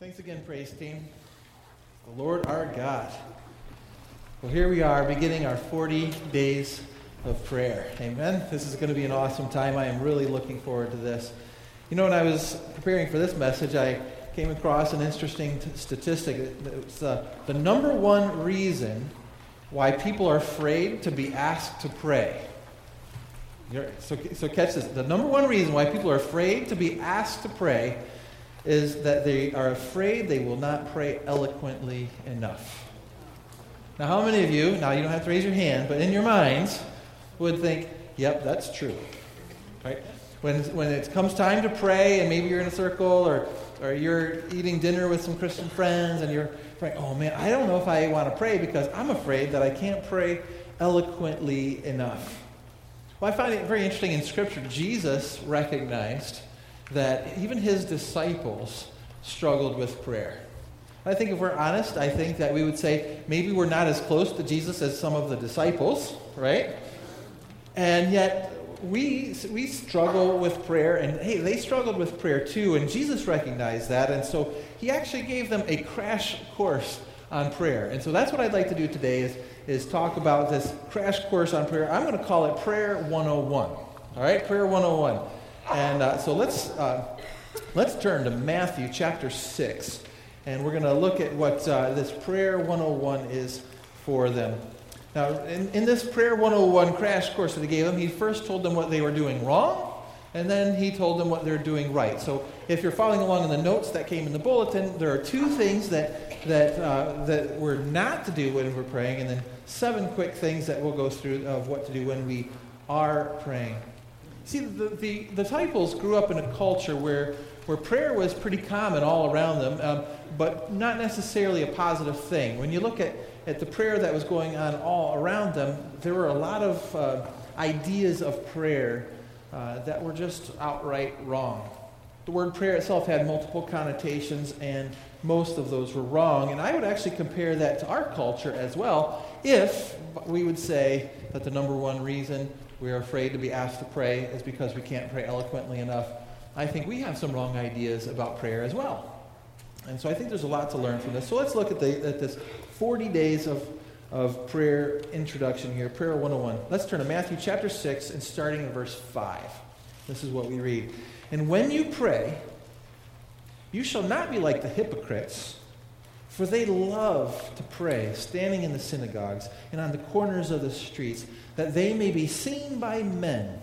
Thanks again, praise team. The Lord our God. Well, here we are beginning our 40 days of prayer. Amen. This is going to be an awesome time. I am really looking forward to this. You know, when I was preparing for this message, I came across an interesting t- statistic. It's uh, the number one reason why people are afraid to be asked to pray. So, so catch this. The number one reason why people are afraid to be asked to pray is that they are afraid they will not pray eloquently enough. Now, how many of you, now you don't have to raise your hand, but in your minds, would think, yep, that's true? Right? When, when it comes time to pray, and maybe you're in a circle, or, or you're eating dinner with some Christian friends, and you're praying, oh man, I don't know if I want to pray because I'm afraid that I can't pray eloquently enough. Well, I find it very interesting in Scripture, Jesus recognized that even his disciples struggled with prayer. I think if we're honest, I think that we would say maybe we're not as close to Jesus as some of the disciples, right? And yet we, we struggle with prayer, and hey, they struggled with prayer too, and Jesus recognized that, and so he actually gave them a crash course on prayer. And so that's what I'd like to do today is, is talk about this crash course on prayer. I'm going to call it Prayer 101. All right, Prayer 101. And uh, so let's, uh, let's turn to Matthew chapter 6. And we're going to look at what uh, this Prayer 101 is for them. Now, in, in this Prayer 101 crash course that he gave them, he first told them what they were doing wrong, and then he told them what they're doing right. So if you're following along in the notes that came in the bulletin, there are two things that, that, uh, that we're not to do when we're praying, and then seven quick things that we'll go through of what to do when we are praying. See, the, the, the disciples grew up in a culture where, where prayer was pretty common all around them, um, but not necessarily a positive thing. When you look at, at the prayer that was going on all around them, there were a lot of uh, ideas of prayer uh, that were just outright wrong. The word prayer itself had multiple connotations, and most of those were wrong. And I would actually compare that to our culture as well, if we would say that the number one reason we are afraid to be asked to pray is because we can't pray eloquently enough. I think we have some wrong ideas about prayer as well. And so I think there's a lot to learn from this. So let's look at, the, at this 40 days of, of prayer introduction here, Prayer 101. Let's turn to Matthew chapter 6 and starting in verse 5. This is what we read. And when you pray, you shall not be like the hypocrites for they love to pray, standing in the synagogues and on the corners of the streets, that they may be seen by men.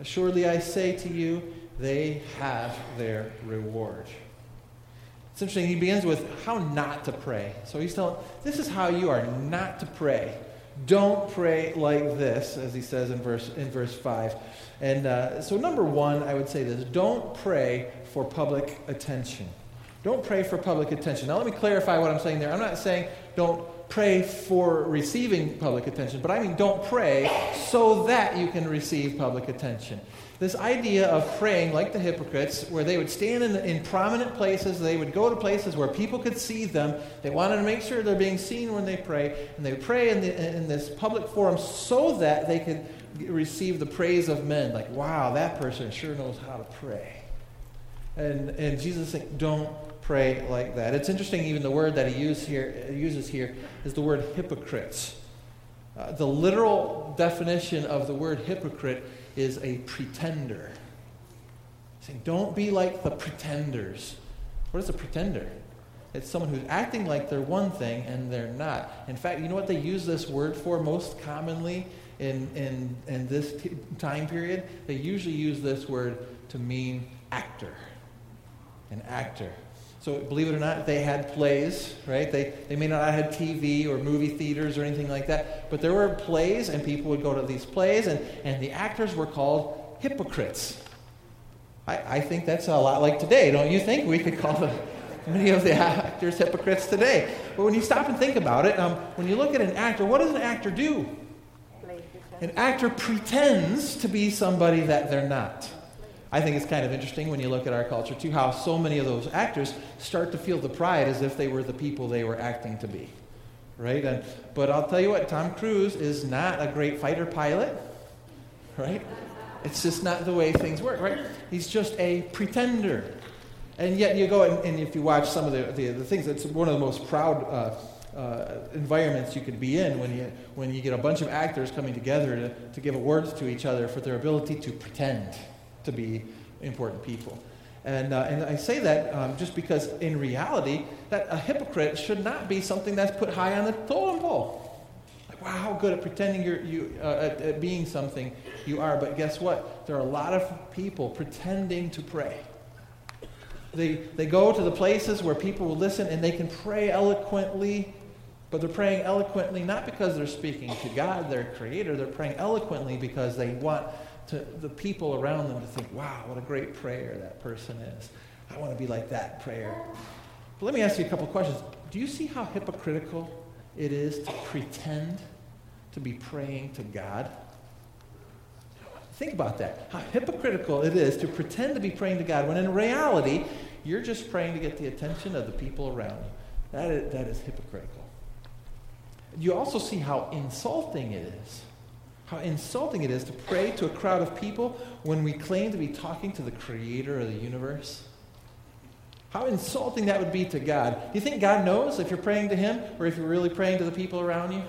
Assuredly, I say to you, they have their reward. It's interesting. He begins with how not to pray. So he's telling, this is how you are not to pray. Don't pray like this, as he says in verse, in verse 5. And uh, so, number one, I would say this don't pray for public attention. Don't pray for public attention. Now, let me clarify what I'm saying there. I'm not saying don't pray for receiving public attention, but I mean don't pray so that you can receive public attention. This idea of praying like the hypocrites, where they would stand in, in prominent places, they would go to places where people could see them. They wanted to make sure they're being seen when they pray, and they would pray in, the, in this public forum so that they could receive the praise of men. Like, wow, that person sure knows how to pray. And, and Jesus said, don't pray like that. It's interesting, even the word that he use here, uses here is the word hypocrites. Uh, the literal definition of the word hypocrite is a pretender. saying, don't be like the pretenders. What is a pretender? It's someone who's acting like they're one thing and they're not. In fact, you know what they use this word for most commonly in, in, in this t- time period? They usually use this word to mean actor. An actor. So, believe it or not, they had plays, right? They, they may not have had TV or movie theaters or anything like that, but there were plays, and people would go to these plays, and, and the actors were called hypocrites. I, I think that's a lot like today, don't you think? We could call the, many of the actors hypocrites today. But when you stop and think about it, um, when you look at an actor, what does an actor do? An actor pretends to be somebody that they're not. I think it's kind of interesting when you look at our culture, too, how so many of those actors start to feel the pride as if they were the people they were acting to be. Right? And, but I'll tell you what, Tom Cruise is not a great fighter pilot. Right? It's just not the way things work, right? He's just a pretender. And yet you go and, and if you watch some of the, the, the, things, it's one of the most proud uh, uh, environments you could be in when you, when you get a bunch of actors coming together to, to give awards to each other for their ability to pretend to be important people. And, uh, and I say that um, just because in reality, that a hypocrite should not be something that's put high on the totem pole. Like, wow, how good at pretending you're you, uh, at, at being something you are. But guess what? There are a lot of people pretending to pray. They, they go to the places where people will listen and they can pray eloquently, but they're praying eloquently not because they're speaking to God, their creator. They're praying eloquently because they want to the people around them to think, wow, what a great prayer that person is. I want to be like that prayer. But let me ask you a couple questions. Do you see how hypocritical it is to pretend to be praying to God? Think about that. How hypocritical it is to pretend to be praying to God when in reality, you're just praying to get the attention of the people around you. That is, that is hypocritical. You also see how insulting it is how insulting it is to pray to a crowd of people when we claim to be talking to the creator of the universe. How insulting that would be to God. Do you think God knows if you're praying to Him or if you're really praying to the people around you?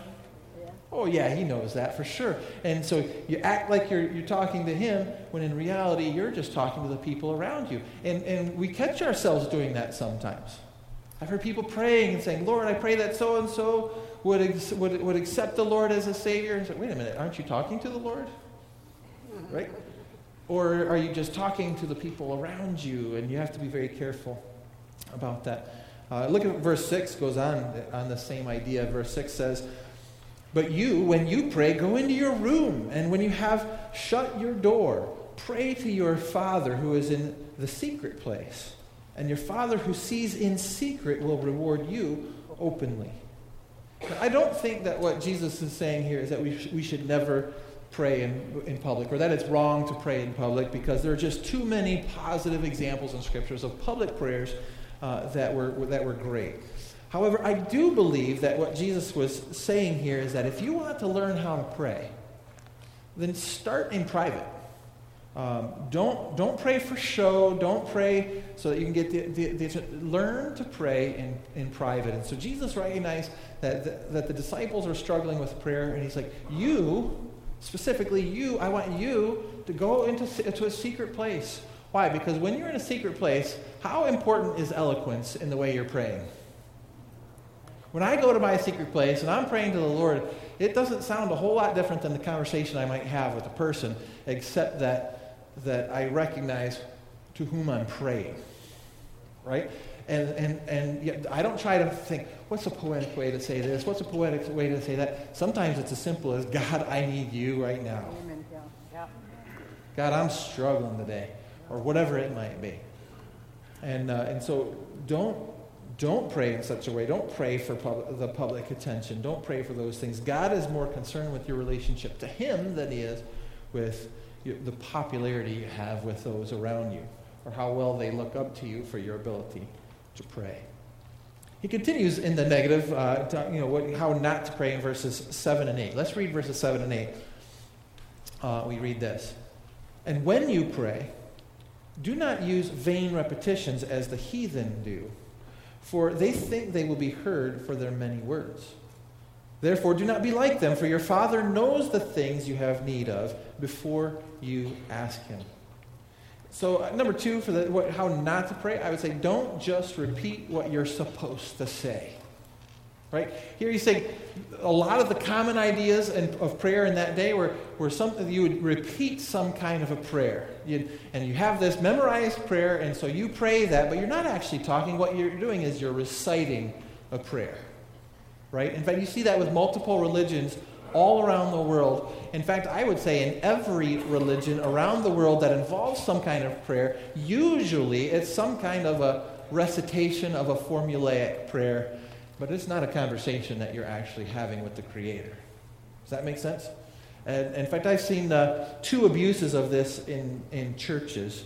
Yeah. Oh, yeah, He knows that for sure. And so you act like you're, you're talking to Him when in reality you're just talking to the people around you. And, and we catch ourselves doing that sometimes. I've heard people praying and saying, Lord, I pray that so and so would, would, would accept the Lord as a Savior and say, wait a minute, aren't you talking to the Lord? Right? Or are you just talking to the people around you? And you have to be very careful about that. Uh, look at verse 6 goes on on the same idea. Verse 6 says, But you, when you pray, go into your room, and when you have shut your door, pray to your Father who is in the secret place. And your Father who sees in secret will reward you openly. I don't think that what Jesus is saying here is that we, sh- we should never pray in, in public, or that it's wrong to pray in public, because there are just too many positive examples in scriptures of public prayers uh, that, were, that were great. However, I do believe that what Jesus was saying here is that if you want to learn how to pray, then start in private. Um, don't, don't pray for show. Don't pray so that you can get the, the, the, learn to pray in, in private. And so Jesus recognized that the, that the disciples are struggling with prayer, and he's like, You, specifically you, I want you to go into, into a secret place. Why? Because when you're in a secret place, how important is eloquence in the way you're praying? When I go to my secret place and I'm praying to the Lord, it doesn't sound a whole lot different than the conversation I might have with a person, except that that I recognize to whom I'm praying. Right? And, and, and I don't try to think, what's a poetic way to say this? What's a poetic way to say that? Sometimes it's as simple as, God, I need you right now. God, I'm struggling today, or whatever it might be. And, uh, and so don't, don't pray in such a way. Don't pray for pub- the public attention. Don't pray for those things. God is more concerned with your relationship to Him than He is with the popularity you have with those around you, or how well they look up to you for your ability to pray. He continues in the negative, uh, to, you know, what, how not to pray in verses 7 and 8. Let's read verses 7 and 8. Uh, we read this. And when you pray, do not use vain repetitions as the heathen do, for they think they will be heard for their many words. Therefore, do not be like them, for your Father knows the things you have need of before you ask Him. So, uh, number two, for the, what, how not to pray, I would say don't just repeat what you're supposed to say. Right? Here he's saying a lot of the common ideas of prayer in that day were, were something you would repeat some kind of a prayer. You'd, and you have this memorized prayer, and so you pray that, but you're not actually talking. What you're doing is you're reciting a prayer right? In fact, you see that with multiple religions all around the world. In fact, I would say in every religion around the world that involves some kind of prayer, usually it's some kind of a recitation of a formulaic prayer, but it's not a conversation that you're actually having with the Creator. Does that make sense? And in fact, I've seen uh, two abuses of this in, in churches.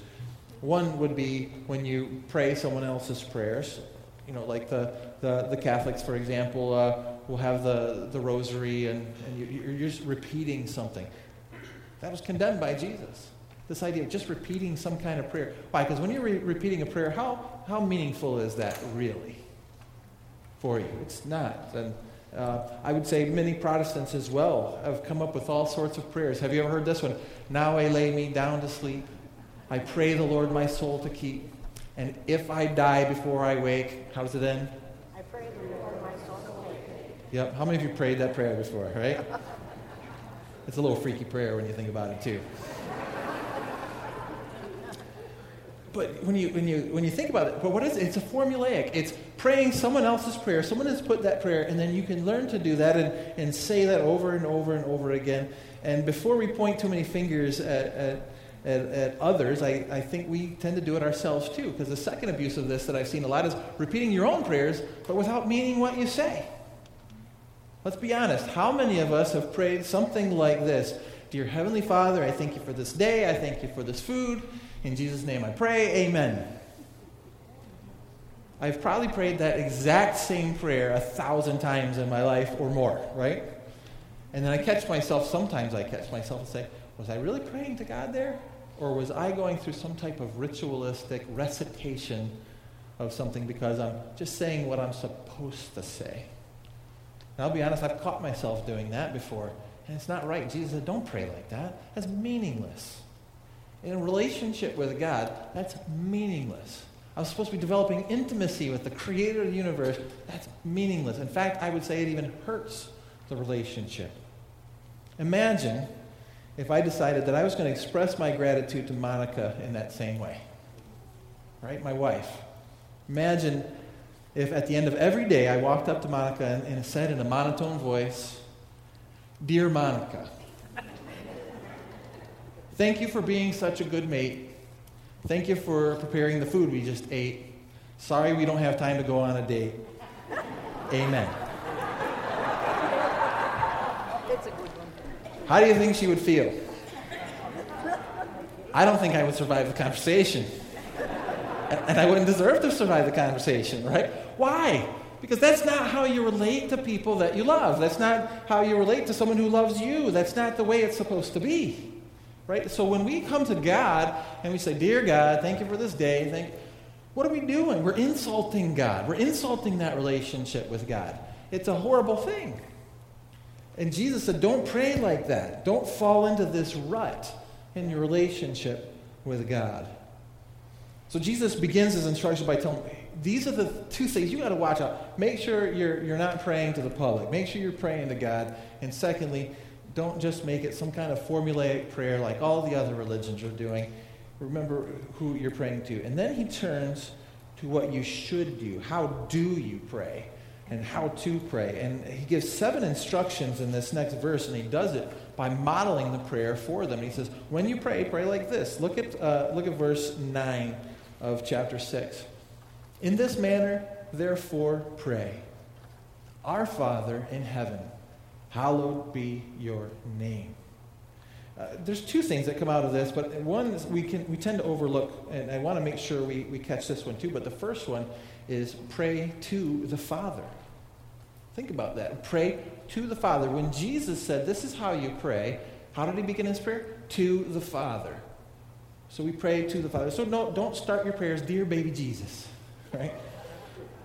One would be when you pray someone else's prayers, you know, like the, the, the Catholics, for example, uh, will have the, the rosary and, and you, you're just repeating something. That was condemned by Jesus. This idea of just repeating some kind of prayer. Why? Because when you're re- repeating a prayer, how, how meaningful is that really for you? It's not. And uh, I would say many Protestants as well have come up with all sorts of prayers. Have you ever heard this one? Now I lay me down to sleep. I pray the Lord my soul to keep. And if I die before I wake, how does it end? I pray the Lord my soul to wake. Yep. How many of you prayed that prayer before, right? It's a little freaky prayer when you think about it, too. But when you, when, you, when you think about it, but what is it? It's a formulaic. It's praying someone else's prayer. Someone has put that prayer, and then you can learn to do that and, and say that over and over and over again. And before we point too many fingers at, at, at, at others, I, I think we tend to do it ourselves too. Because the second abuse of this that I've seen a lot is repeating your own prayers, but without meaning what you say. Let's be honest. How many of us have prayed something like this? Dear Heavenly Father, I thank you for this day. I thank you for this food. In Jesus' name I pray. Amen. I've probably prayed that exact same prayer a thousand times in my life or more, right? And then I catch myself, sometimes I catch myself and say, was I really praying to God there? Or was I going through some type of ritualistic recitation of something because I'm just saying what I'm supposed to say? And I'll be honest, I've caught myself doing that before. And it's not right. Jesus said, don't pray like that. That's meaningless. In a relationship with God, that's meaningless. I was supposed to be developing intimacy with the creator of the universe. That's meaningless. In fact, I would say it even hurts the relationship. Imagine if I decided that I was going to express my gratitude to Monica in that same way. Right? My wife. Imagine if at the end of every day I walked up to Monica and, and said in a monotone voice, Dear Monica, thank you for being such a good mate. Thank you for preparing the food we just ate. Sorry we don't have time to go on a date. Amen. That's a good one. How do you think she would feel? I don't think I would survive the conversation. And I wouldn't deserve to survive the conversation, right? Why? Because that's not how you relate to people that you love. That's not how you relate to someone who loves you. That's not the way it's supposed to be. Right? So when we come to God and we say, Dear God, thank you for this day, thank what are we doing? We're insulting God. We're insulting that relationship with God. It's a horrible thing. And Jesus said, Don't pray like that. Don't fall into this rut in your relationship with God. So Jesus begins his instruction by telling these are the two things you got to watch out. Make sure you're, you're not praying to the public. Make sure you're praying to God. And secondly, don't just make it some kind of formulaic prayer like all the other religions are doing. Remember who you're praying to. And then he turns to what you should do. How do you pray? And how to pray. And he gives seven instructions in this next verse, and he does it by modeling the prayer for them. He says, When you pray, pray like this. Look at, uh, look at verse 9 of chapter 6. In this manner, therefore, pray Our Father in heaven, hallowed be your name. Uh, there's two things that come out of this, but one we, can, we tend to overlook, and I want to make sure we, we catch this one too. But the first one is pray to the Father. Think about that. Pray to the Father. When Jesus said, This is how you pray, how did he begin his prayer? To the Father. So we pray to the Father. So no, don't start your prayers, dear baby Jesus, right?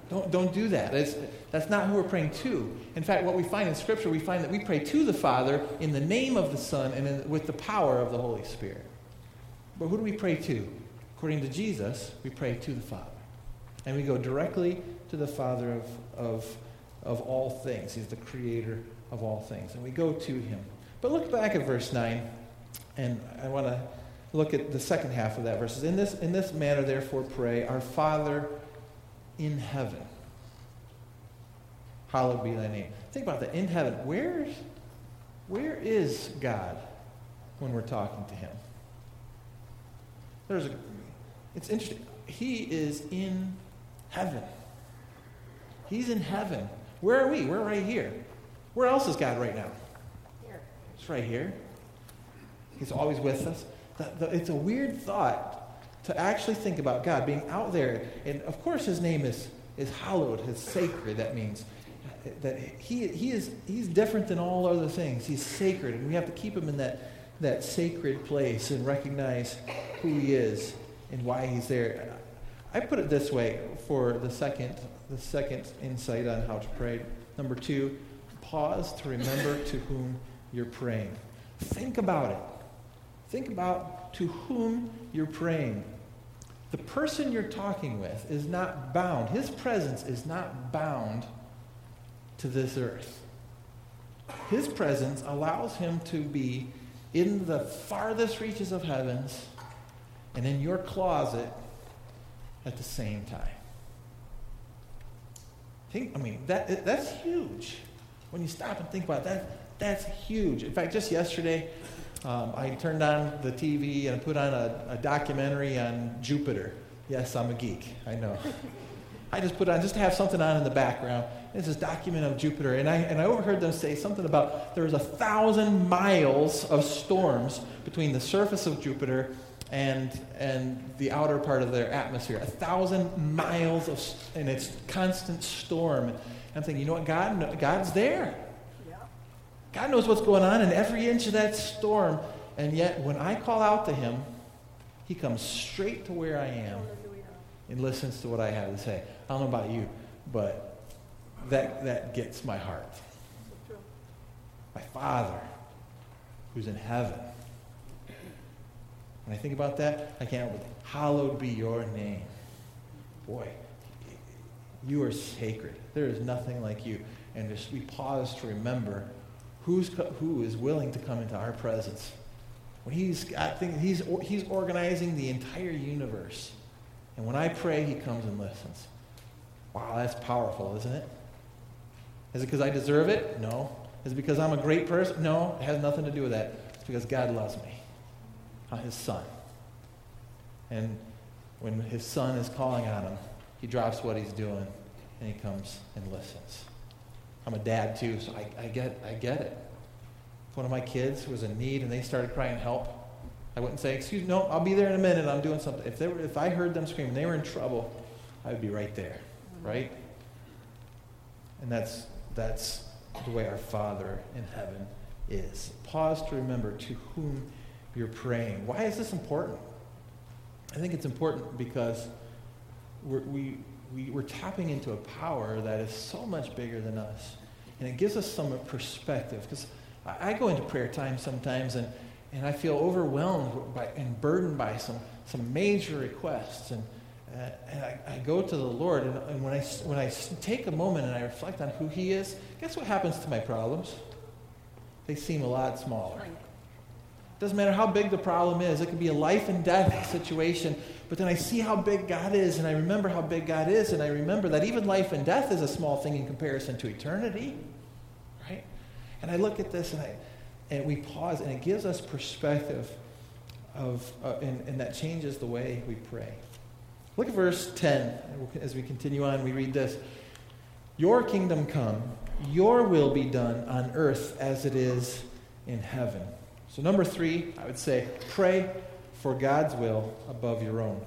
Don't, don't do that. That's, that's not who we're praying to. In fact, what we find in Scripture, we find that we pray to the Father in the name of the Son and in, with the power of the Holy Spirit. But who do we pray to? According to Jesus, we pray to the Father. And we go directly to the Father of, of, of all things. He's the creator of all things. And we go to him. But look back at verse 9, and I want to look at the second half of that verse. In this, in this manner, therefore, pray, Our Father in heaven. Hallowed be thy name. Think about that. In heaven. Where's, where is God when we're talking to him? There's a, it's interesting. He is in heaven. He's in heaven. Where are we? We're right here. Where else is God right now? Here. It's right here. He's always with us. It's a weird thought to actually think about God being out there. And of course, his name is, is hallowed, his sacred. That means that he, he is, he's different than all other things. He's sacred. And we have to keep him in that, that sacred place and recognize who he is and why he's there. I put it this way for the second, the second insight on how to pray. Number two, pause to remember to whom you're praying. Think about it. Think about to whom you're praying. The person you're talking with is not bound, his presence is not bound to this earth. His presence allows him to be in the farthest reaches of heavens and in your closet at the same time. Think, I mean, that, that's huge. When you stop and think about that, that's huge. In fact, just yesterday, um, I turned on the TV and put on a, a documentary on Jupiter. Yes, I'm a geek, I know. I just put on, just to have something on in the background. It's this document of Jupiter. And I, and I overheard them say something about there was a thousand miles of storms between the surface of Jupiter and, and the outer part of their atmosphere. A thousand miles of, and it's constant storm. And I'm thinking, you know what? God, God's there. God knows what's going on in every inch of that storm. And yet, when I call out to Him, He comes straight to where I am and listens to what I have to say. I don't know about you, but that, that gets my heart. My Father, who's in heaven. When I think about that, I can't help but hallowed be your name. Boy, you are sacred. There is nothing like you. And just we pause to remember who's, who is willing to come into our presence. When he's, he's, he's organizing the entire universe. And when I pray, he comes and listens. Wow, that's powerful, isn't it? Is it because I deserve it? No. Is it because I'm a great person? No, it has nothing to do with that. It's because God loves me. His son. And when his son is calling on him, he drops what he's doing and he comes and listens. I'm a dad too, so I, I, get, I get it. If one of my kids was in need and they started crying help, I wouldn't say, excuse me, no, I'll be there in a minute, I'm doing something. If, they were, if I heard them screaming, they were in trouble, I would be right there, right? And that's, that's the way our Father in heaven is. Pause to remember to whom you're praying. Why is this important? I think it's important because we, we, we're tapping into a power that is so much bigger than us. And it gives us some perspective. Because I, I go into prayer time sometimes and, and I feel overwhelmed by, and burdened by some, some major requests. And, uh, and I, I, go to the Lord, and, and, when, I, when I take a moment and I reflect on who He is, guess what happens to my problems? They seem a lot smaller. Doesn't matter how big the problem is, it could be a life and death situation. But then I see how big God is, and I remember how big God is, and I remember that even life and death is a small thing in comparison to eternity. Right? And I look at this and, I, and we pause, and it gives us perspective of, uh, and, and that changes the way we pray. Look at verse 10. As we continue on, we read this Your kingdom come, your will be done on earth as it is in heaven. So, number three, I would say pray for God's will above your own.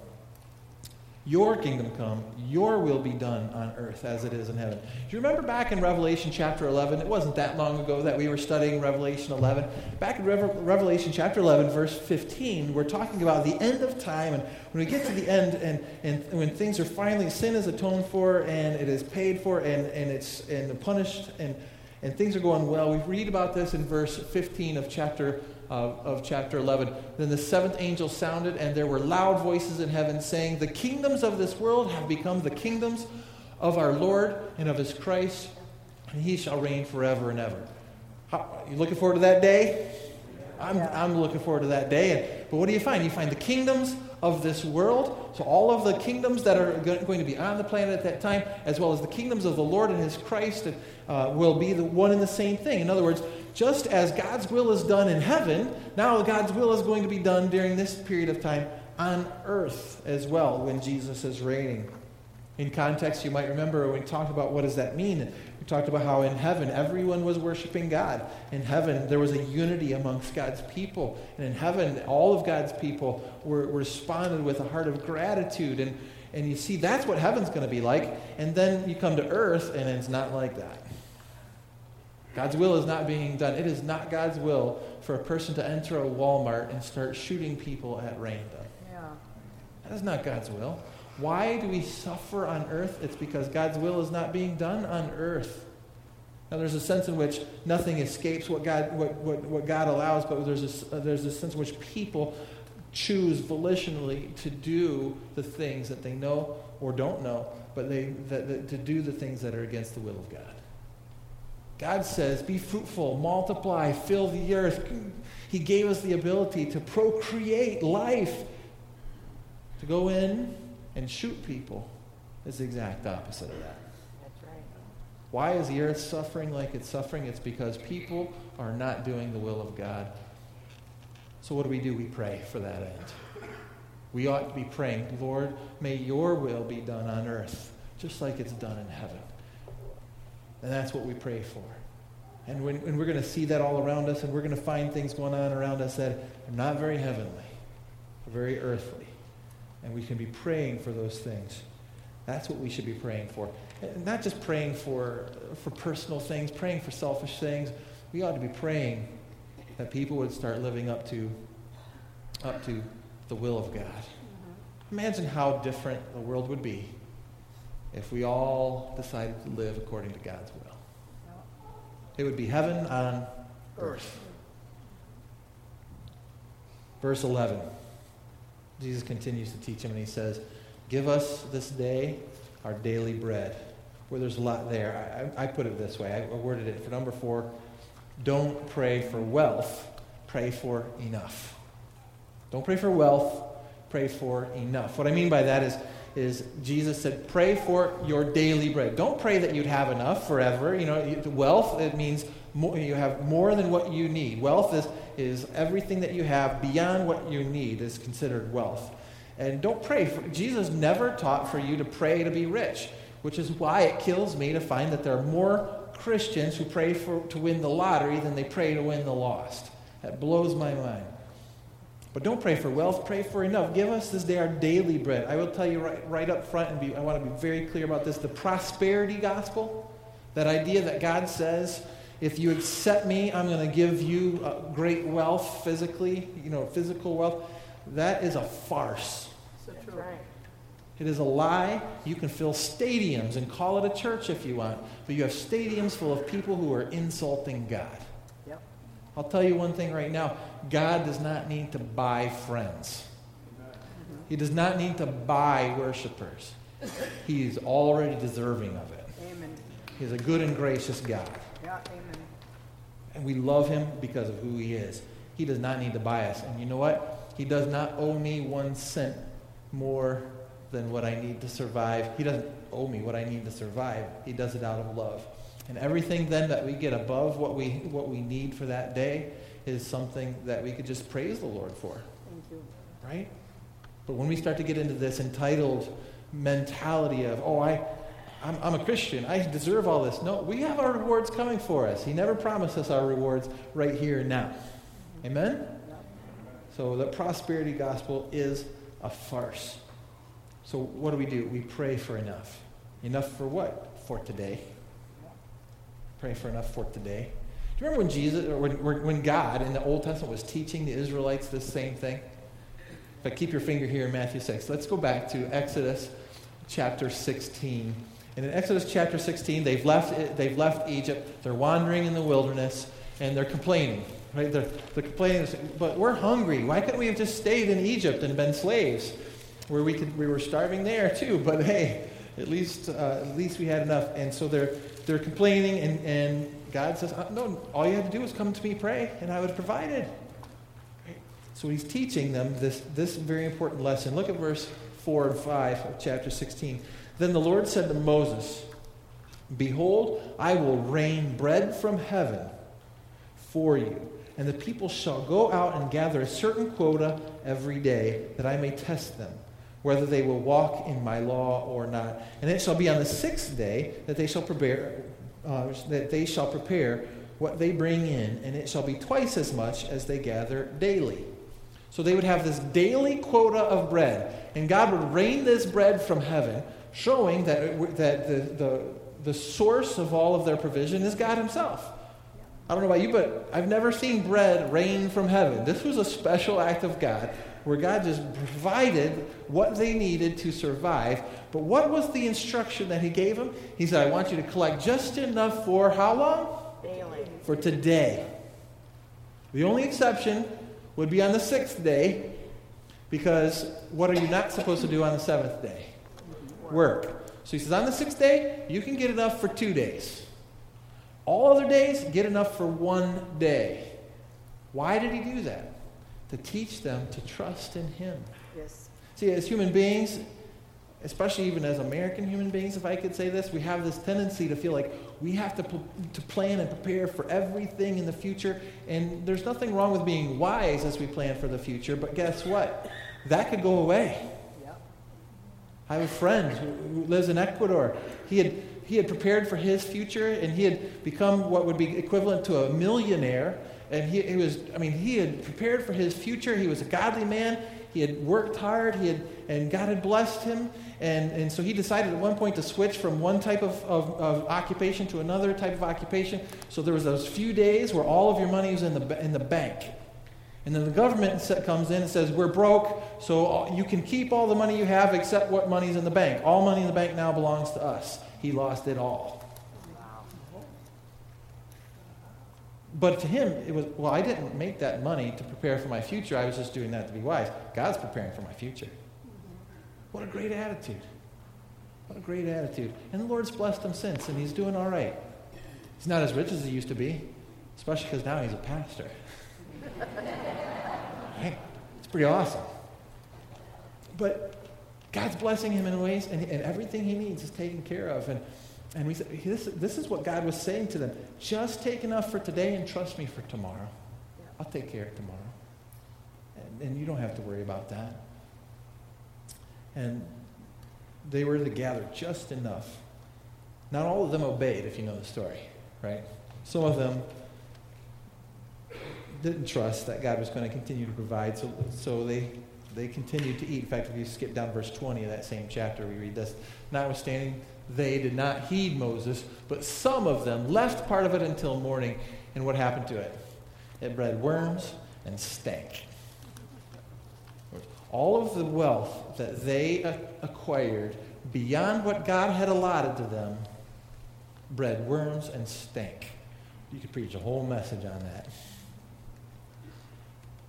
Your kingdom come, your will be done on earth as it is in heaven. Do you remember back in Revelation chapter 11? It wasn't that long ago that we were studying Revelation 11. Back in Revelation chapter 11, verse 15, we're talking about the end of time. And when we get to the end and, and when things are finally, sin is atoned for and it is paid for and, and it's and punished and, and things are going well, we read about this in verse 15 of chapter of, of chapter 11. Then the seventh angel sounded, and there were loud voices in heaven saying, The kingdoms of this world have become the kingdoms of our Lord and of his Christ, and he shall reign forever and ever. How, you looking forward to that day? I'm. I'm looking forward to that day. And, but what do you find? You find the kingdoms of this world. So all of the kingdoms that are going to be on the planet at that time, as well as the kingdoms of the Lord and his Christ, uh, will be the one and the same thing. In other words, just as God's will is done in heaven, now God's will is going to be done during this period of time on earth as well when Jesus is reigning. In context, you might remember when we talked about what does that mean. We talked about how in heaven everyone was worshiping God. In heaven there was a unity amongst God's people. And in heaven all of God's people were, responded with a heart of gratitude. And, and you see that's what heaven's going to be like. And then you come to earth and it's not like that. God's will is not being done. It is not God's will for a person to enter a Walmart and start shooting people at random. Yeah. That is not God's will. Why do we suffer on earth? It's because God's will is not being done on earth. Now, there's a sense in which nothing escapes what God, what, what, what God allows, but there's a, uh, there's a sense in which people choose volitionally to do the things that they know or don't know, but they, that, that, to do the things that are against the will of God. God says, Be fruitful, multiply, fill the earth. He gave us the ability to procreate life. To go in and shoot people is the exact opposite of that. That's right. Why is the earth suffering like it's suffering? It's because people are not doing the will of God. So, what do we do? We pray for that end. We ought to be praying, Lord, may your will be done on earth, just like it's done in heaven. And that's what we pray for. And, when, and we're going to see that all around us, and we're going to find things going on around us that are not very heavenly, are very earthly. And we can be praying for those things. That's what we should be praying for. And not just praying for, for personal things, praying for selfish things. We ought to be praying that people would start living up to, up to the will of God. Mm-hmm. Imagine how different the world would be if we all decided to live according to God's will. It would be heaven on earth. Verse 11. Jesus continues to teach him and he says, Give us this day our daily bread. Where there's a lot there. I, I put it this way. I worded it for number four don't pray for wealth, pray for enough. Don't pray for wealth, pray for enough. What I mean by that is, is Jesus said, pray for your daily bread. Don't pray that you'd have enough forever. You know, wealth, it means more, you have more than what you need. Wealth is, is everything that you have beyond what you need is considered wealth. And don't pray. For, Jesus never taught for you to pray to be rich, which is why it kills me to find that there are more Christians who pray for, to win the lottery than they pray to win the lost. That blows my mind. But don't pray for wealth, pray for enough. Give us this day our daily bread. I will tell you right, right up front, and be, I want to be very clear about this the prosperity gospel, that idea that God says, if you accept me, I'm going to give you uh, great wealth physically, you know, physical wealth, that is a farce. That's right. It is a lie. You can fill stadiums and call it a church if you want, but you have stadiums full of people who are insulting God. I'll tell you one thing right now God does not need to buy friends, He does not need to buy worshipers. He is already deserving of it. Amen. He's a good and gracious God. Yeah, amen. And we love Him because of who He is. He does not need to buy us. And you know what? He does not owe me one cent more than what I need to survive. He doesn't owe me what I need to survive. He does it out of love. And everything then that we get above what we, what we need for that day is something that we could just praise the Lord for. Thank you. Right? But when we start to get into this entitled mentality of, oh, I, I'm, I'm a Christian, I deserve all this. No, we have our rewards coming for us. He never promised us our rewards right here and now. Amen? So the prosperity gospel is a farce. So what do we do? We pray for enough. Enough for what? For today. Pray for enough for today. Do you remember when Jesus, or when, when God in the Old Testament was teaching the Israelites this same thing? But keep your finger here in Matthew 6. Let's go back to Exodus chapter 16. And in Exodus chapter 16, they've left, they've left Egypt. They're wandering in the wilderness, and they're complaining. Right? They're, they're complaining, but we're hungry. Why couldn't we have just stayed in Egypt and been slaves? where we could we were starving there too. But hey, at least uh, at least we had enough. And so they're they're complaining, and and God says, uh, no, all you had to do was come to me, pray, and I would have provided. So he's teaching them this this very important lesson. Look at verse four and five of chapter sixteen. Then the Lord said to Moses, Behold, I will rain bread from heaven for you and the people shall go out and gather a certain quota every day, that I may test them whether they will walk in my law or not. And it shall be on the sixth day that they shall prepare, uh, that they shall prepare what they bring in, and it shall be twice as much as they gather daily. So they would have this daily quota of bread, and God would rain this bread from heaven, showing that, that the, the, the source of all of their provision is God Himself. I don't know about you, but I've never seen bread rain from heaven. This was a special act of God where God just provided what they needed to survive. But what was the instruction that He gave them? He said, I want you to collect just enough for how long? Daily. For today. The only exception would be on the sixth day, because what are you not supposed to do on the seventh day? Work. So he says, on the sixth day, you can get enough for two days. All other days, get enough for one day. Why did he do that? To teach them to trust in him. Yes. See, as human beings, especially even as American human beings, if I could say this, we have this tendency to feel like we have to, pl- to plan and prepare for everything in the future. And there's nothing wrong with being wise as we plan for the future, but guess what? That could go away. Yep. I have a friend who, who lives in Ecuador. He had, he had prepared for his future and he had become what would be equivalent to a millionaire. And he, he was, I mean, he had prepared for his future. He was a godly man. He had worked hard. He had, and God had blessed him. And, and so he decided at one point to switch from one type of, of, of occupation to another type of occupation. So there was those few days where all of your money was in the, in the bank. And then the government comes in and says, We're broke, so you can keep all the money you have except what money's in the bank. All money in the bank now belongs to us. He lost it all. But to him, it was, well, I didn't make that money to prepare for my future. I was just doing that to be wise. God's preparing for my future. What a great attitude. What a great attitude. And the Lord's blessed him since, and he's doing all right. He's not as rich as he used to be, especially because now he's a pastor. right? It's pretty awesome. But God's blessing him in ways, and, and everything he needs is taken care of. And, and we said, this, this is what God was saying to them. Just take enough for today and trust me for tomorrow. I'll take care of tomorrow. And, and you don't have to worry about that. And they were to gather just enough. Not all of them obeyed, if you know the story, right? Some of them didn't trust that God was going to continue to provide, so, so they, they continued to eat. In fact, if you skip down verse 20 of that same chapter, we read this. Notwithstanding, they did not heed Moses, but some of them left part of it until morning. And what happened to it? It bred worms and stank. All of the wealth that they acquired beyond what God had allotted to them bred worms and stank. You could preach a whole message on that.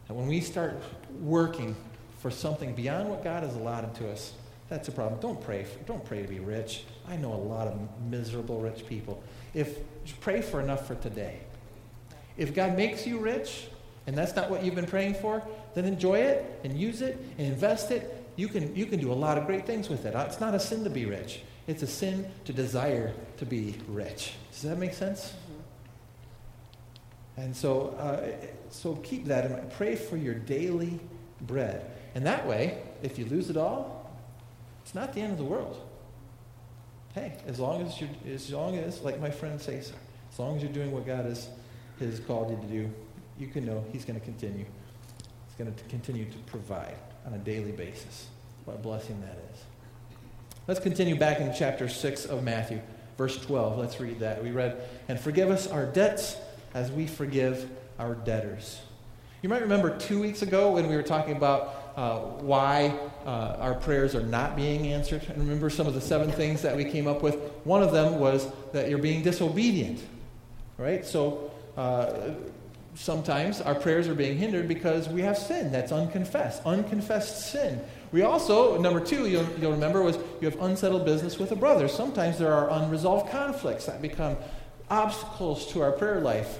And when we start working for something beyond what God has allotted to us, that's a problem. Don't pray. For, don't pray to be rich. I know a lot of miserable rich people. If pray for enough for today. If God makes you rich, and that's not what you've been praying for, then enjoy it and use it and invest it. You can, you can do a lot of great things with it. It's not a sin to be rich. It's a sin to desire to be rich. Does that make sense? And so, uh, so keep that in mind. Pray for your daily bread. And that way, if you lose it all, it's not the end of the world. Hey, as long as you're, as long as, like my friend says, as long as you're doing what God has, has called you to do, you can know He's going to continue. He's going to continue to provide on a daily basis. What a blessing that is. Let's continue back in chapter 6 of Matthew, verse 12. Let's read that. We read, And forgive us our debts as we forgive our debtors. You might remember two weeks ago when we were talking about uh, why uh, our prayers are not being answered. And remember some of the seven things that we came up with? One of them was that you're being disobedient. Right? So uh, sometimes our prayers are being hindered because we have sin that's unconfessed, unconfessed sin. We also, number two, you'll, you'll remember, was you have unsettled business with a brother. Sometimes there are unresolved conflicts that become obstacles to our prayer life.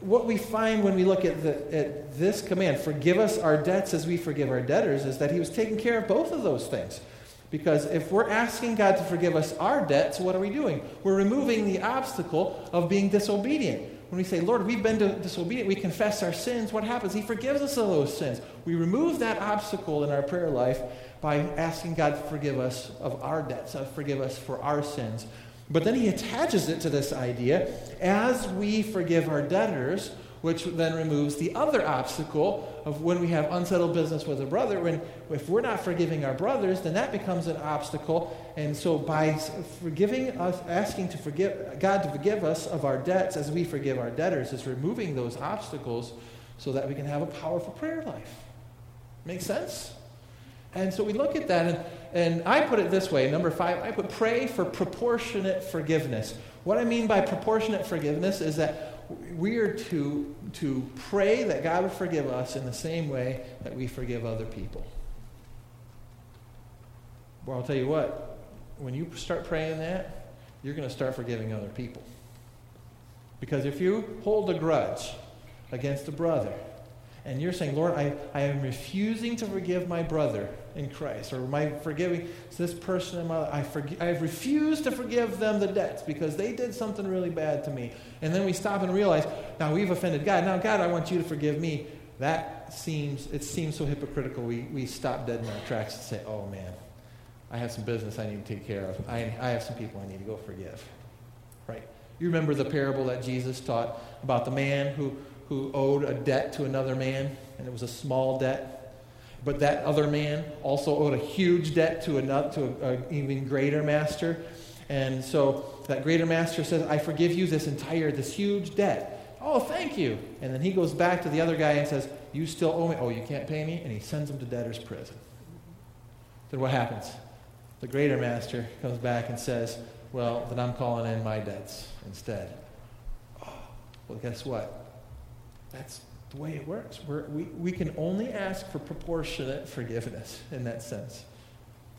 What we find when we look at, the, at this command, forgive us our debts as we forgive our debtors, is that he was taking care of both of those things. Because if we're asking God to forgive us our debts, what are we doing? We're removing the obstacle of being disobedient. When we say, Lord, we've been disobedient, we confess our sins, what happens? He forgives us of those sins. We remove that obstacle in our prayer life by asking God to forgive us of our debts, to forgive us for our sins. But then he attaches it to this idea as we forgive our debtors, which then removes the other obstacle of when we have unsettled business with a brother. When if we're not forgiving our brothers, then that becomes an obstacle. And so by forgiving us, asking to forgive God to forgive us of our debts as we forgive our debtors, is removing those obstacles so that we can have a powerful prayer life. Make sense? And so we look at that, and, and I put it this way number five, I put pray for proportionate forgiveness. What I mean by proportionate forgiveness is that we are to, to pray that God would forgive us in the same way that we forgive other people. Well, I'll tell you what, when you start praying that, you're going to start forgiving other people. Because if you hold a grudge against a brother, and you're saying, Lord, I, I am refusing to forgive my brother in Christ, or my forgiving this person in my life, I, forg- I refuse to forgive them the debts because they did something really bad to me. And then we stop and realize, now we've offended God. Now, God, I want you to forgive me. That seems, it seems so hypocritical. We, we stop dead in our tracks and say, oh man, I have some business I need to take care of. I, I have some people I need to go forgive. Right? You remember the parable that Jesus taught about the man who who owed a debt to another man, and it was a small debt. But that other man also owed a huge debt to another, to an even greater master. And so that greater master says, I forgive you this entire, this huge debt. Oh, thank you. And then he goes back to the other guy and says, You still owe me? Oh, you can't pay me? And he sends him to debtor's prison. Then what happens? The greater master comes back and says, Well, then I'm calling in my debts instead. Oh, well, guess what? That's the way it works. We're, we we can only ask for proportionate forgiveness in that sense.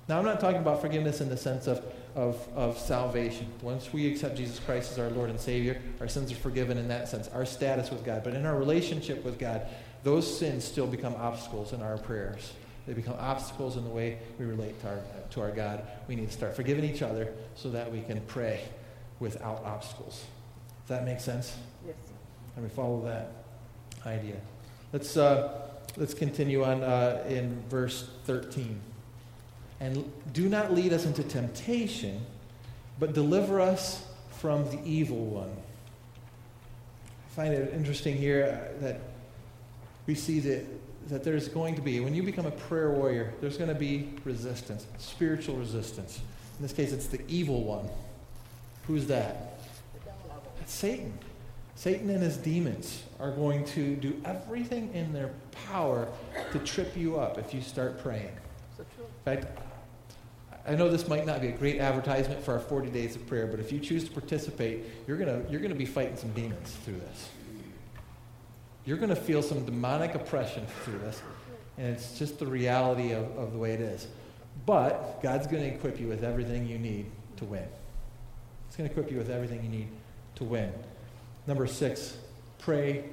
Now, I'm not talking about forgiveness in the sense of, of, of salvation. Once we accept Jesus Christ as our Lord and Savior, our sins are forgiven in that sense, our status with God. But in our relationship with God, those sins still become obstacles in our prayers. They become obstacles in the way we relate to our, to our God. We need to start forgiving each other so that we can pray without obstacles. Does that make sense? Yes. And we follow that idea. Let's, uh, let's continue on uh, in verse 13. And do not lead us into temptation, but deliver us from the evil one. I find it interesting here uh, that we see that, that there's going to be, when you become a prayer warrior, there's going to be resistance, spiritual resistance. In this case, it's the evil one. Who's that? That's Satan. Satan and his demons are going to do everything in their power to trip you up if you start praying. In fact, I know this might not be a great advertisement for our 40 days of prayer, but if you choose to participate, you're going you're gonna be fighting some demons through this. You're going to feel some demonic oppression through this, and it's just the reality of, of the way it is. But God's going to equip you with everything you need to win. He's going to equip you with everything you need to win. Number six, pray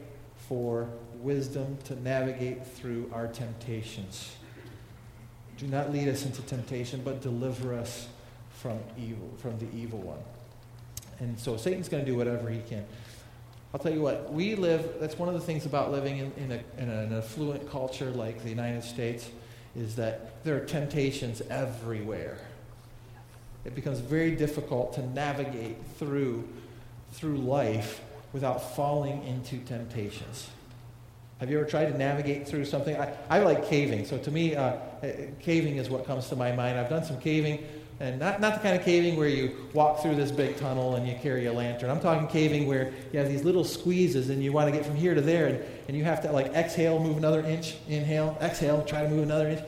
for wisdom to navigate through our temptations. Do not lead us into temptation, but deliver us from evil, from the evil one. And so Satan's going to do whatever he can. I'll tell you what, we live, that's one of the things about living in, in, a, in an affluent culture like the United States, is that there are temptations everywhere. It becomes very difficult to navigate through, through life without falling into temptations. Have you ever tried to navigate through something? I, I like caving. So to me, uh, caving is what comes to my mind. I've done some caving, and not, not the kind of caving where you walk through this big tunnel and you carry a lantern. I'm talking caving where you have these little squeezes and you want to get from here to there, and, and you have to like exhale, move another inch, inhale, exhale, try to move another inch.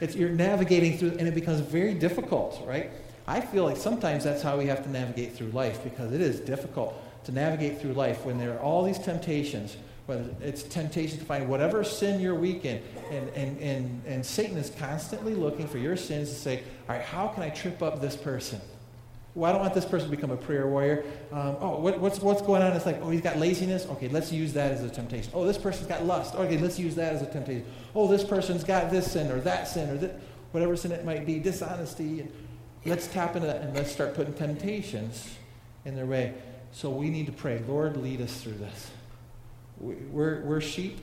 It's, you're navigating through, and it becomes very difficult, right? I feel like sometimes that's how we have to navigate through life because it is difficult to navigate through life when there are all these temptations, whether it's temptation to find whatever sin you're weak in. And, and, and, and Satan is constantly looking for your sins to say, all right, how can I trip up this person? Well, I don't want this person to become a prayer warrior. Um, oh, what, what's, what's going on? It's like, oh, he's got laziness. Okay, let's use that as a temptation. Oh, this person's got lust. Okay, let's use that as a temptation. Oh, this person's got this sin or that sin or that, whatever sin it might be, dishonesty. Let's tap into that and let's start putting temptations in their way. So we need to pray, Lord, lead us through this. We're, we're sheep.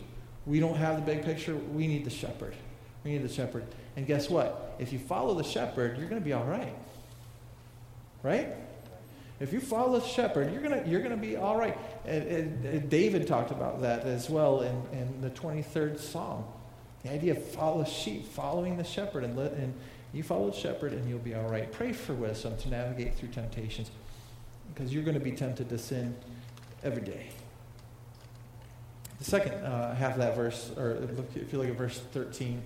We don't have the big picture. We need the shepherd. We need the shepherd. And guess what? If you follow the shepherd, you're going to be all right. Right? If you follow the shepherd, you're going you're gonna be all right. And, and, and David talked about that as well in, in the 23rd Psalm. The idea of follow the sheep, following the shepherd. And, let, and you follow the shepherd and you'll be all right. Pray for wisdom to navigate through temptations because you're going to be tempted to sin every day. The second uh, half of that verse, or if you look at verse 13,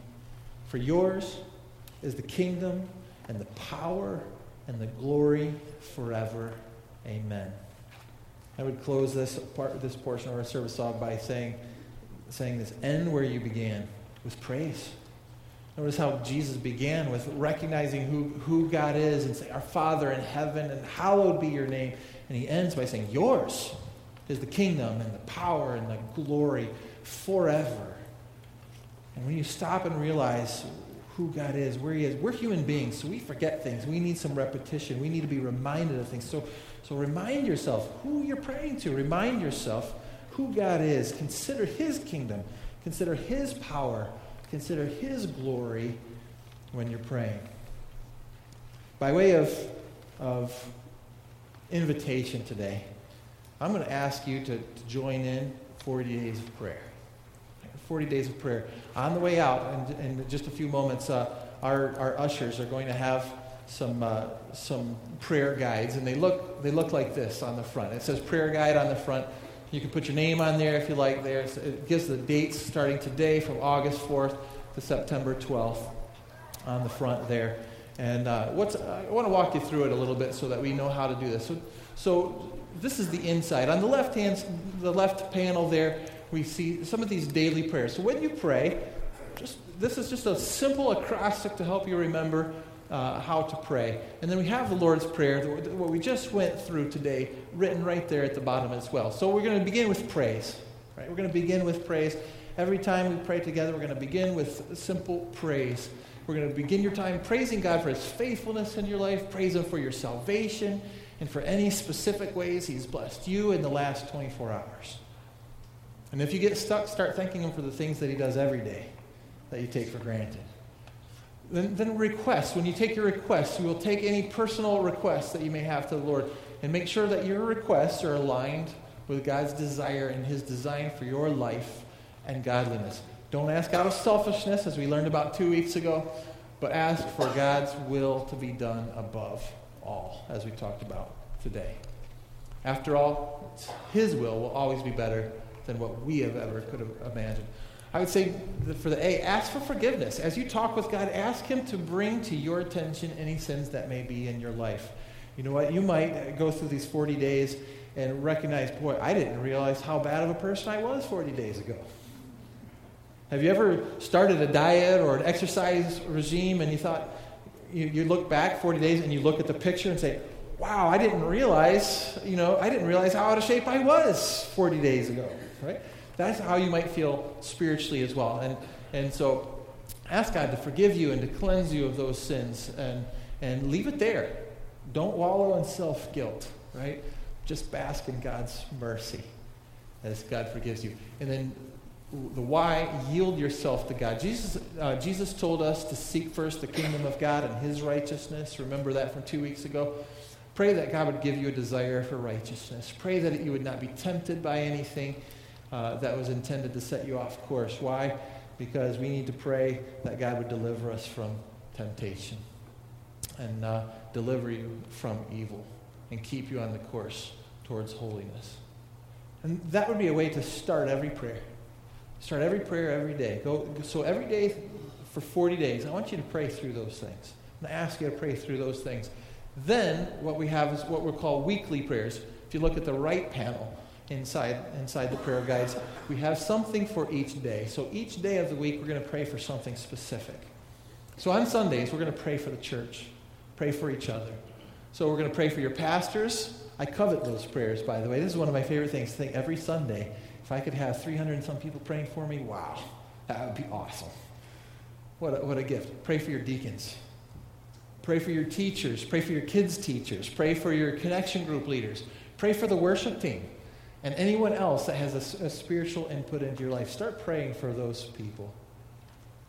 For yours is the kingdom and the power and the glory forever. Amen. I would close this part, this portion of our service off by saying, saying this: end where you began with praise. Notice how Jesus began with recognizing who, who God is and say, Our Father in heaven, and hallowed be your name. And he ends by saying, Yours is the kingdom and the power and the glory forever. And when you stop and realize who God is, where He is, we're human beings, so we forget things. We need some repetition. We need to be reminded of things. So, so remind yourself who you're praying to. Remind yourself who God is. Consider His kingdom. Consider His power Consider His glory when you're praying. By way of, of invitation today, I'm going to ask you to, to join in 40 days of prayer. 40 days of prayer. On the way out, in, in just a few moments, uh, our, our ushers are going to have some, uh, some prayer guides, and they look, they look like this on the front. It says prayer guide on the front. You can put your name on there if you like there. So it gives the dates starting today from August 4th to September 12th on the front there. And uh, what's, I want to walk you through it a little bit so that we know how to do this. So, so this is the inside. On the left hand, the left panel there, we see some of these daily prayers. So when you pray, just, this is just a simple acrostic to help you remember uh, how to pray. And then we have the Lord's Prayer, what we just went through today, written right there at the bottom as well. So we're going to begin with praise. Right? We're going to begin with praise. Every time we pray together, we're going to begin with simple praise. We're going to begin your time praising God for His faithfulness in your life, praise Him for your salvation, and for any specific ways He's blessed you in the last 24 hours. And if you get stuck, start thanking Him for the things that He does every day that you take for granted. Then, then requests. When you take your requests, you will take any personal requests that you may have to the Lord and make sure that your requests are aligned with God's desire and His design for your life and godliness. Don't ask out of selfishness, as we learned about two weeks ago, but ask for God's will to be done above all, as we talked about today. After all, His will will always be better than what we have ever could have imagined. I would say for the A, ask for forgiveness. As you talk with God, ask Him to bring to your attention any sins that may be in your life. You know what? You might go through these 40 days and recognize, boy, I didn't realize how bad of a person I was 40 days ago. Have you ever started a diet or an exercise regime and you thought, you, you look back 40 days and you look at the picture and say, wow, I didn't realize, you know, I didn't realize how out of shape I was 40 days ago, right? That's how you might feel spiritually as well. And, and so ask God to forgive you and to cleanse you of those sins and, and leave it there. Don't wallow in self guilt, right? Just bask in God's mercy as God forgives you. And then the why, yield yourself to God. Jesus, uh, Jesus told us to seek first the kingdom of God and his righteousness. Remember that from two weeks ago? Pray that God would give you a desire for righteousness. Pray that you would not be tempted by anything uh, that was intended to set you off course. Why? Because we need to pray that God would deliver us from temptation and uh, deliver you from evil and keep you on the course towards holiness. And that would be a way to start every prayer. Start every prayer every day. Go, so every day for 40 days, I want you to pray through those things. I ask you to pray through those things. Then what we have is what we call weekly prayers. If you look at the right panel, inside, inside the prayer guides. We have something for each day. So each day of the week, we're going to pray for something specific. So on Sundays, we're going to pray for the church, pray for each other. So we're going to pray for your pastors. I covet those prayers, by the way. This is one of my favorite things to think every Sunday. If I could have 300 and some people praying for me, wow, that would be awesome. What a, what a gift. Pray for your deacons. Pray for your teachers. Pray for your kids' teachers. Pray for your connection group leaders. Pray for the worship team and anyone else that has a, a, spiritual input into your life, start praying for those people.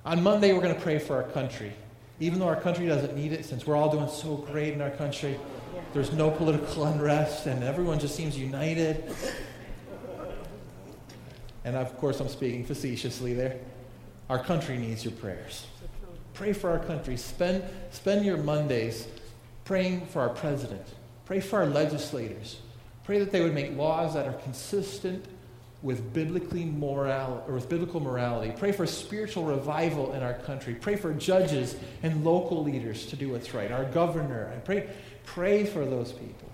On Monday, we're going to pray for our country. Even though our country doesn't need it, since we're all doing so great in our country, there's no political unrest, and everyone just seems united. And of course, I'm speaking facetiously there. Our country needs your prayers. Pray for our country. Spend, spend your Mondays praying for our president. Pray for our legislators. Pray that they would make laws that are consistent with biblically moral or with biblical morality. Pray for spiritual revival in our country. Pray for judges and local leaders to do what's right. Our governor. And pray, pray for those people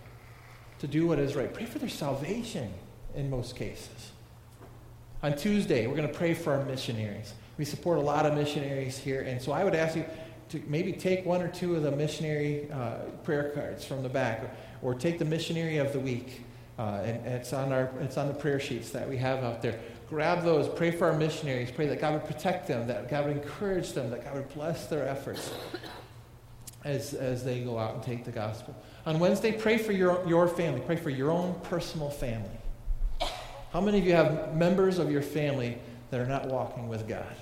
to do what is right. Pray for their salvation in most cases. On Tuesday, we're going to pray for our missionaries. We support a lot of missionaries here, and so I would ask you to maybe take one or two of the missionary uh, prayer cards from the back, or, or, take the missionary of the week. Uh, and, it's on our it's on the prayer sheets that we have out there. Grab those. Pray for our missionaries. Pray that God would protect them, that God would encourage them, that God would bless their efforts as as they go out and take the gospel. On Wednesday, pray for your your family. Pray for your own personal family. How many of you have members of your family that are not walking with God?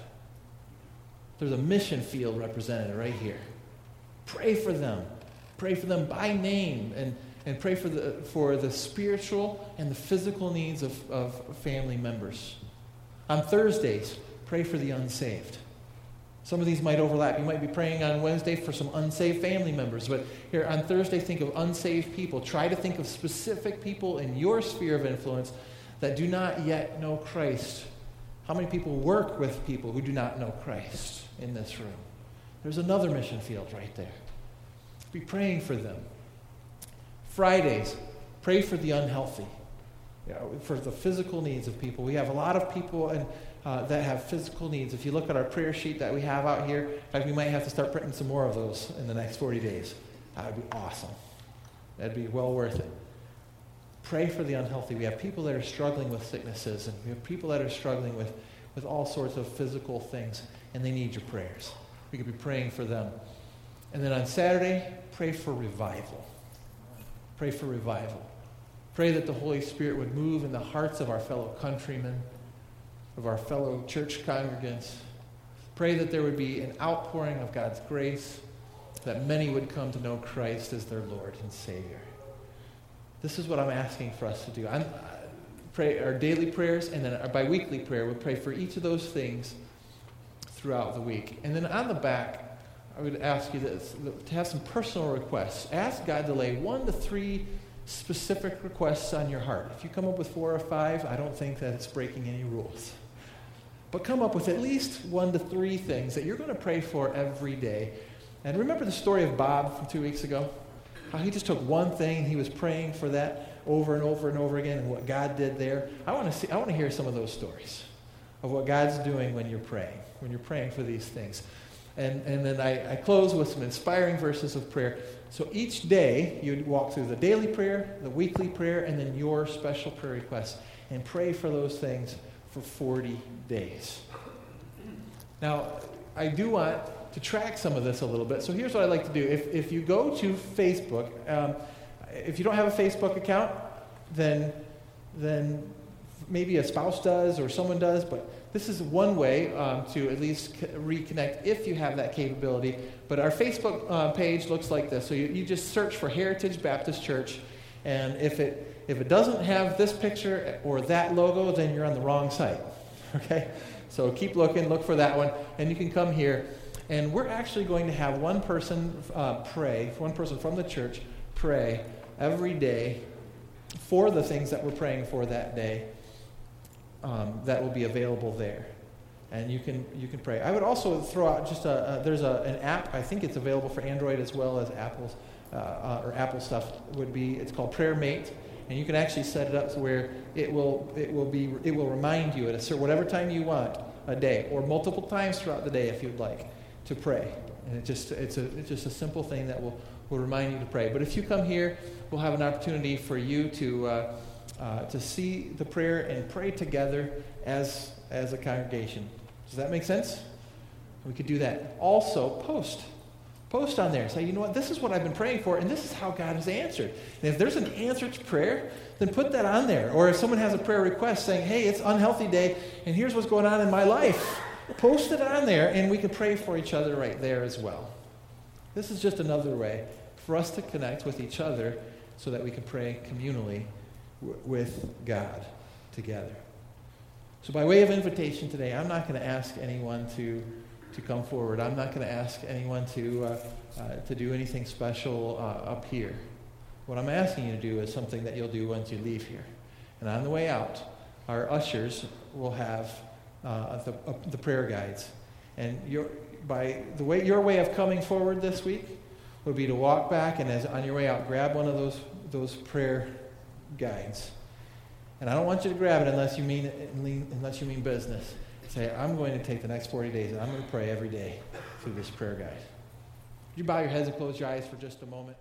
There's a mission field represented right here. Pray for them. Pray for them by name and, and pray for the, for the spiritual and the physical needs of, of family members. On Thursdays, pray for the unsaved. Some of these might overlap. You might be praying on Wednesday for some unsaved family members, but here on Thursday, think of unsaved people. Try to think of specific people in your sphere of influence that do not yet know Christ. How many people work with people who do not know Christ? in this room. There's another mission field right there. Be praying for them. Fridays, pray for the unhealthy, you know, for the physical needs of people. We have a lot of people in, uh, that have physical needs. If you look at our prayer sheet that we have out here, in fact, we might have to start printing some more of those in the next 40 days. That would be awesome. That'd be well worth it. Pray for the unhealthy. We have people that are struggling with sicknesses, and we have people that are struggling with, with all sorts of physical things and they need your prayers. We could be praying for them. And then on Saturday, pray for revival. Pray for revival. Pray that the Holy Spirit would move in the hearts of our fellow countrymen, of our fellow church congregants. Pray that there would be an outpouring of God's grace, that many would come to know Christ as their Lord and Savior. This is what I'm asking for us to do. I'm, uh, pray our daily prayers and then our biweekly prayer. We'll pray for each of those things throughout the week. And then on the back, I would ask you this, to have some personal requests. Ask God to lay one to three specific requests on your heart. If you come up with four or five, I don't think that it's breaking any rules. But come up with at least one to three things that you're going to pray for every day. And remember the story of Bob from two weeks ago? How he just took one thing and he was praying for that over and over and over again and what God did there. I want to see I want to hear some of those stories of what God's doing when you're praying when you're praying for these things. And, and then I, I close with some inspiring verses of prayer. So each day, you walk through the daily prayer, the weekly prayer, and then your special prayer requests. And pray for those things for 40 days. Now, I do want to track some of this a little bit. So here's what I'd like to do. If, if you go to Facebook, um, if you don't have a Facebook account, then, then maybe a spouse does or someone does, but this is one way um, to at least reconnect if you have that capability. But our Facebook uh, page looks like this. So you, you just search for Heritage Baptist Church, and if it, if it doesn't have this picture or that logo, then you're on the wrong site. Okay? So keep looking, look for that one, and you can come here. And we're actually going to have one person uh, pray, one person from the church pray every day for the things that we're praying for that day um, that will be available there. And you can, you can pray. I would also throw out just a, a there's a, an app, I think it's available for Android as well as Apple's, uh, uh, or Apple stuff would be, it's called PrayerMate. And you can actually set it up to where it will, it will, be, it will remind you at a certain, whatever time you want a day, or multiple times throughout the day if you'd like, to pray. And it just, it's, a, it's just a simple thing that will, will remind you to pray. But if you come here, we'll have an opportunity for you to. Uh, uh, to see the prayer and pray together as, as a congregation. Does that make sense? We could do that. Also, post. Post on there. Say, you know what, this is what I've been praying for, and this is how God has answered. And if there's an answer to prayer, then put that on there. Or if someone has a prayer request saying, hey, it's unhealthy day, and here's what's going on in my life, post it on there, and we can pray for each other right there as well. This is just another way for us to connect with each other so that we can pray communally with God together. So, by way of invitation today, I'm not going to ask anyone to, to come forward. I'm not going to ask anyone to, uh, uh, to do anything special uh, up here. What I'm asking you to do is something that you'll do once you leave here. And on the way out, our ushers will have uh, the, uh, the prayer guides. And your, by the way, your way of coming forward this week would be to walk back and as on your way out, grab one of those, those prayer guides. And I don't want you to grab it unless you mean, unless you mean business. Say, I'm going to take the next 40 days and I'm going to pray every day through this prayer guide. Would you bow your heads and close your eyes for just a moment?